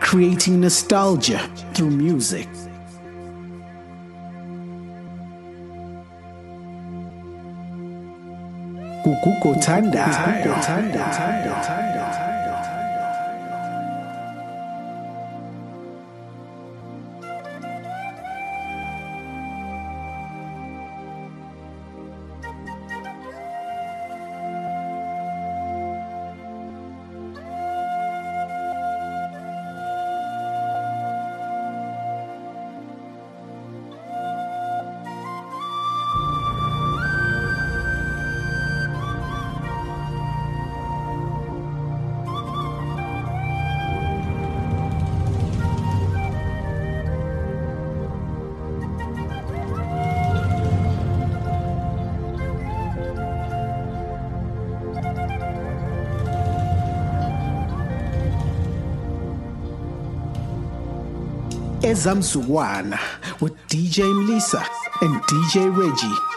creating nostalgia through music. Kukuko Tanda. ezamzukwana with DJ Melissa and DJ Reggie.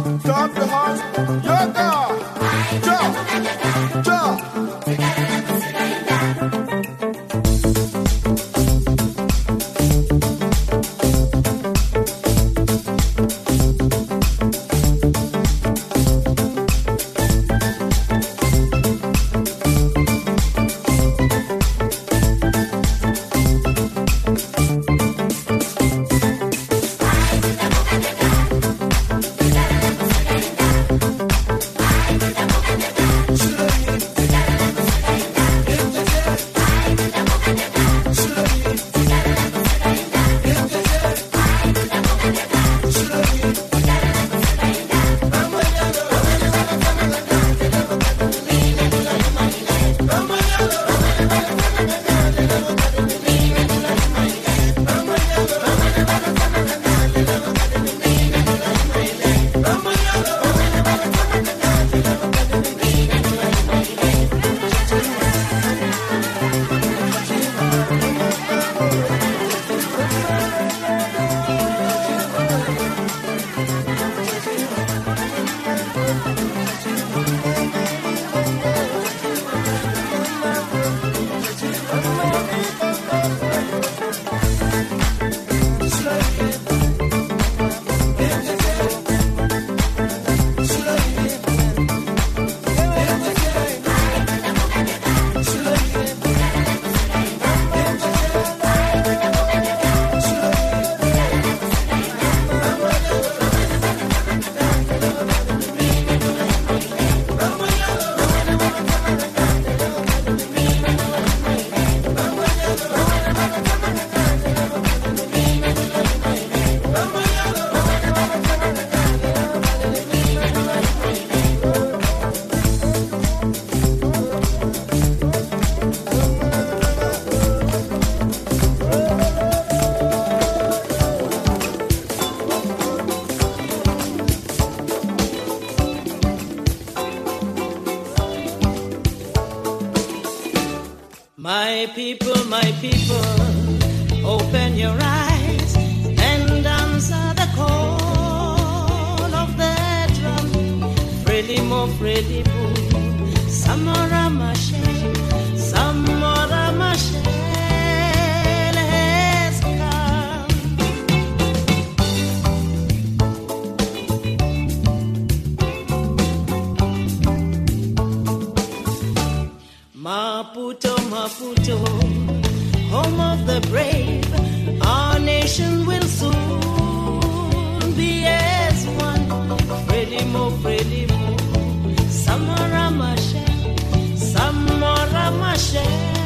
Stop the heart, your girl. My people, my people, open your eyes and answer the call of the drum. Frelimo, Frelimu, Samora Machel, Samora Maputo, Maputo, oh. home of the brave, our nation will soon be as one. Frelimo, Frelimo, Samora Machel, Samora Machel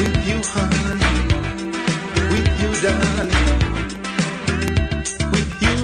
with you, honey, with you, darling, with you,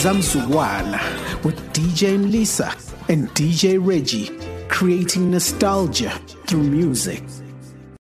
Zamzuwana with DJ Mlisa and DJ Reggie, creating nostalgia through music.